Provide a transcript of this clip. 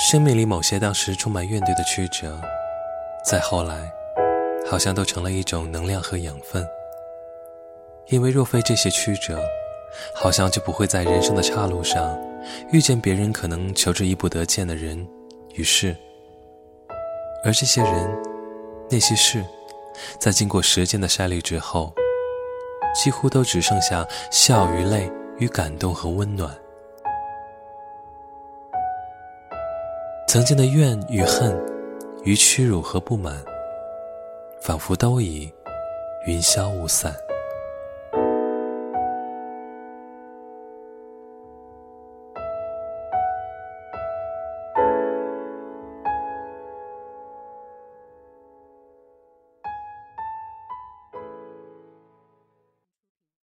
生命里某些当时充满怨怼的曲折，再后来，好像都成了一种能量和养分。因为若非这些曲折，好像就不会在人生的岔路上遇见别人可能求之亦不得见的人与事。而这些人，那些事，在经过时间的筛滤之后，几乎都只剩下笑与泪与感动和温暖。曾经的怨与恨，与屈辱和不满，仿佛都已云消雾散。